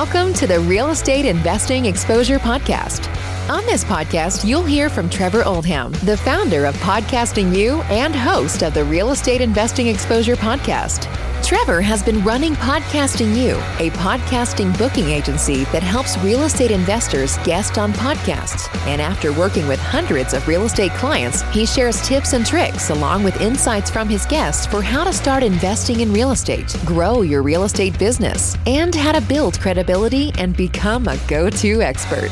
Welcome to the Real Estate Investing Exposure Podcast. On this podcast, you'll hear from Trevor Oldham, the founder of Podcasting You and host of the Real Estate Investing Exposure Podcast. Trevor has been running Podcasting You, a podcasting booking agency that helps real estate investors guest on podcasts. And after working with hundreds of real estate clients, he shares tips and tricks along with insights from his guests for how to start investing in real estate, grow your real estate business, and how to build credibility and become a go to expert.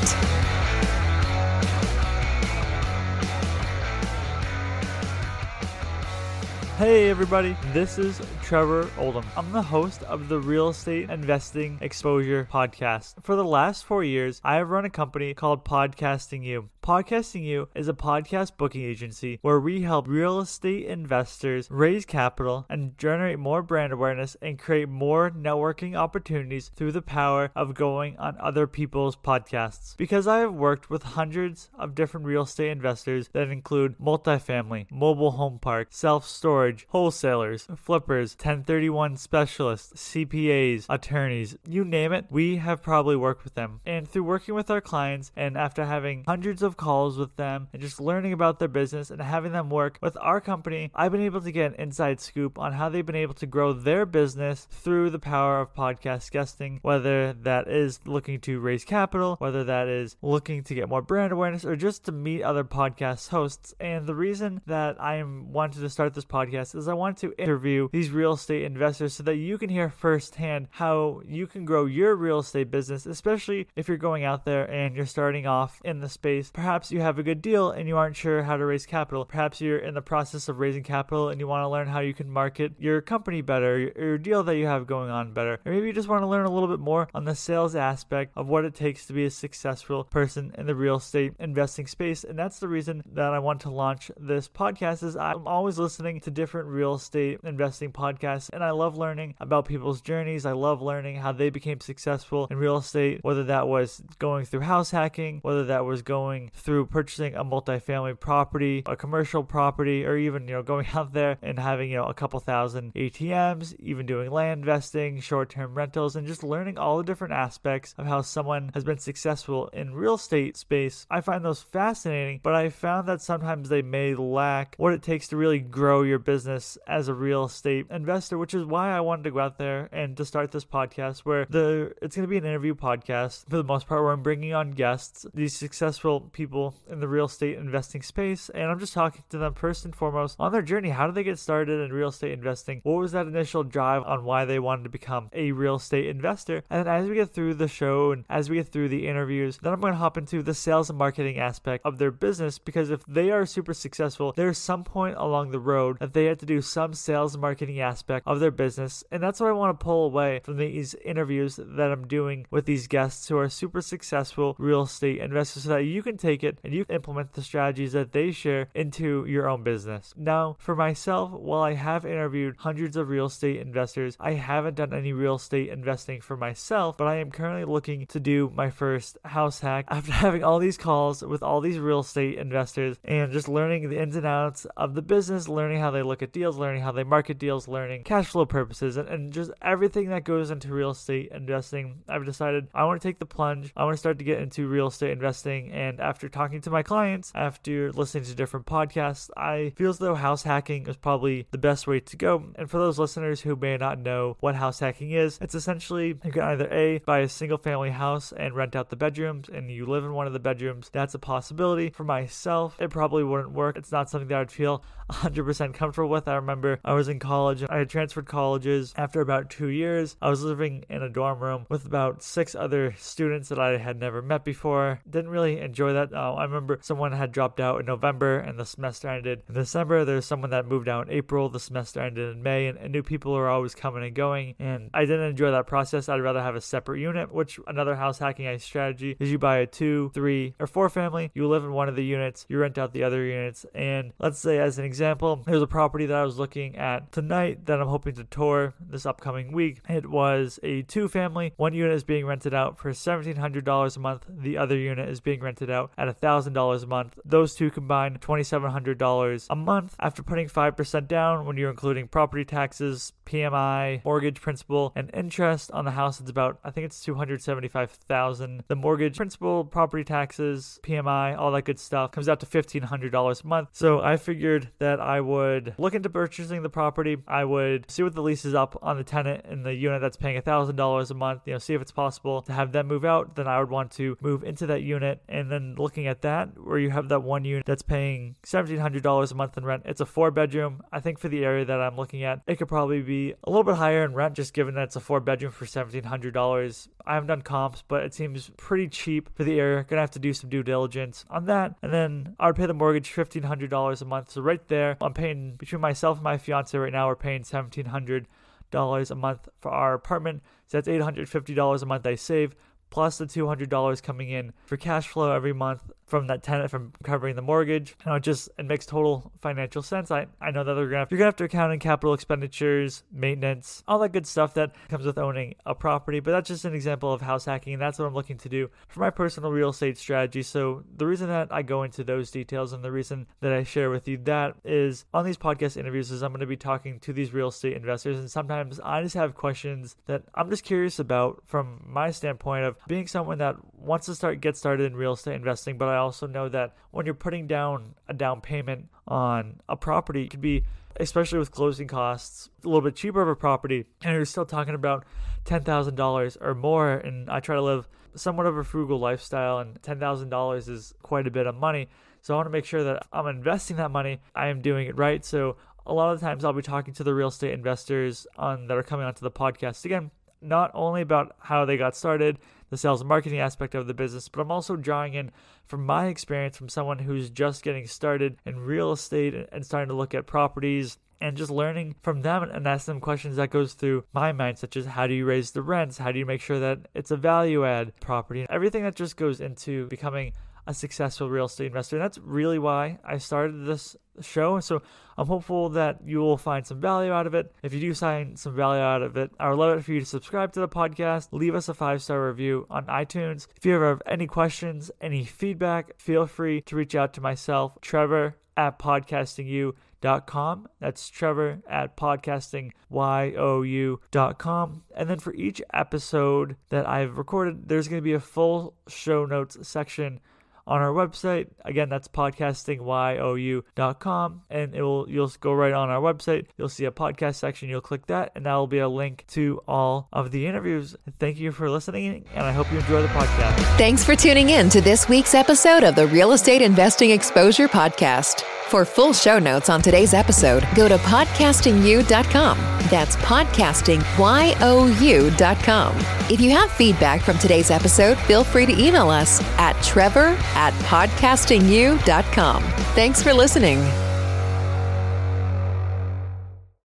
Hey everybody, this is Trevor Oldham. I'm the host of the Real Estate Investing Exposure podcast. For the last four years, I have run a company called Podcasting You. Podcasting You is a podcast booking agency where we help real estate investors raise capital and generate more brand awareness and create more networking opportunities through the power of going on other people's podcasts. Because I have worked with hundreds of different real estate investors that include multifamily, mobile home park, self storage, wholesalers, flippers, 1031 specialists, CPAs, attorneys, you name it, we have probably worked with them. And through working with our clients and after having hundreds of calls with them and just learning about their business and having them work with our company, I've been able to get an inside scoop on how they've been able to grow their business through the power of podcast guesting, whether that is looking to raise capital, whether that is looking to get more brand awareness, or just to meet other podcast hosts. And the reason that I wanting to start this podcast is I want to interview these real estate investors so that you can hear firsthand how you can grow your real estate business, especially if you're going out there and you're starting off in the space. Perhaps you have a good deal and you aren't sure how to raise capital. Perhaps you're in the process of raising capital and you want to learn how you can market your company better, your deal that you have going on better. Or maybe you just want to learn a little bit more on the sales aspect of what it takes to be a successful person in the real estate investing space. And that's the reason that I want to launch this podcast is I'm always listening to different real estate investing podcasts, and I love learning about people's journeys. I love learning how they became successful in real estate, whether that was going through house hacking, whether that was going through purchasing a multifamily property, a commercial property, or even, you know, going out there and having, you know, a couple thousand ATMs, even doing land investing, short term rentals, and just learning all the different aspects of how someone has been successful in real estate space. I find those fascinating, but I found that sometimes they may lack what it takes to really grow your business as a real estate investor, which is why I wanted to go out there and to start this podcast where the it's going to be an interview podcast for the most part where I'm bringing on guests, these successful people in the real estate investing space, and I'm just talking to them first and foremost on their journey. How did they get started in real estate investing? What was that initial drive on why they wanted to become a real estate investor? And then as we get through the show and as we get through the interviews, then I'm going to hop into the sales and marketing aspect of their business because if they are super successful, there's some point along the road that they have to do some sales and marketing aspect of their business. And that's what I want to pull away from these interviews that I'm doing with these guests who are super successful real estate investors so that you can take it and you implement the strategies that they share into your own business. Now, for myself, while I have interviewed hundreds of real estate investors, I haven't done any real estate investing for myself, but I am currently looking to do my first house hack after having all these calls with all these real estate investors and just learning the ins and outs of the business, learning how they look at deals, learning how they market deals, learning cash flow purposes, and, and just everything that goes into real estate investing. I've decided I want to take the plunge. I want to start to get into real estate investing. And after talking to my clients, after listening to different podcasts, I feel as though house hacking is probably the best way to go. And for those listeners who may not know what house hacking is, it's essentially you can either A, buy a single family house and rent out the bedrooms, and you live in one of the bedrooms. That's a possibility. For myself, it probably wouldn't work. It's not something that I'd feel 100% comfortable with. I remember I was in college. I had transferred colleges after about two years. I was living in a dorm room with about six other students that I had never met before. Didn't really enjoy that. Uh, I remember someone had dropped out in November and the semester ended in December. There's someone that moved out in April. The semester ended in May, and, and new people are always coming and going. And I didn't enjoy that process. I'd rather have a separate unit, which another house hacking strategy is you buy a two, three, or four family. You live in one of the units, you rent out the other units. And let's say, as an example, there's a property that I was looking at tonight that I'm hoping to tour this upcoming week. It was a two family. One unit is being rented out for $1,700 a month. The other unit is being rented out at $1,000 a month. Those two combined $2,700 a month after putting 5% down when you're including property taxes, PMI, mortgage principal, and interest on the house. It's about, I think it's 275,000. The mortgage principal, property taxes, PMI, all that good stuff comes out to $1,500 a month. So I figured that I would look into purchasing the property. I would see what the lease is up on the tenant in the unit that's paying $1,000 a month, you know, see if it's possible to have them move out. Then I would want to move into that unit. And then looking at that, where you have that one unit that's paying $1,700 a month in rent, it's a four bedroom. I think for the area that I'm looking at, it could probably be a little bit higher in rent just given that it's a four bedroom for $1,700. I haven't done comps, but it seems pretty cheap for the area. Gonna have to do some due diligence on that. And then I would pay the mortgage $1,500 a month. So right there, I'm paying between myself and my fiance right now, we're paying $1,700 a month for our apartment. So that's $850 a month I save plus the $200 coming in for cash flow every month from that tenant from covering the mortgage. You know, it just it makes total financial sense. I, I know that they're gonna have, you're gonna have to account in capital expenditures, maintenance, all that good stuff that comes with owning a property. But that's just an example of house hacking, and that's what I'm looking to do for my personal real estate strategy. So the reason that I go into those details and the reason that I share with you that is on these podcast interviews is I'm gonna be talking to these real estate investors, and sometimes I just have questions that I'm just curious about from my standpoint of being someone that wants to start get started in real estate investing, but I also know that when you're putting down a down payment on a property, it could be especially with closing costs, a little bit cheaper of a property, and you're still talking about ten thousand dollars or more. And I try to live somewhat of a frugal lifestyle, and ten thousand dollars is quite a bit of money. So I want to make sure that I'm investing that money, I am doing it right. So a lot of times I'll be talking to the real estate investors on that are coming onto the podcast again, not only about how they got started, the sales and marketing aspect of the business, but I'm also drawing in from my experience from someone who's just getting started in real estate and starting to look at properties and just learning from them and ask them questions that goes through my mind such as how do you raise the rents? How do you make sure that it's a value add property? Everything that just goes into becoming a successful real estate investor. And that's really why I started this show. So I'm hopeful that you will find some value out of it. If you do find some value out of it, I would love it for you to subscribe to the podcast, leave us a five star review on iTunes. If you ever have any questions, any feedback, feel free to reach out to myself, Trevor at podcastingyou.com. That's Trevor at podcastingyou.com. And then for each episode that I've recorded, there's going to be a full show notes section on our website. Again, that's podcastingyou.com, and it will you'll go right on our website. You'll see a podcast section. You'll click that, and that will be a link to all of the interviews. Thank you for listening, and I hope you enjoy the podcast. Thanks for tuning in to this week's episode of the Real Estate Investing Exposure Podcast. For full show notes on today's episode, go to podcastingyou.com. That's podcastingyou.com. If you have feedback from today's episode, feel free to email us at trevor at podcastingyou.com. Thanks for listening.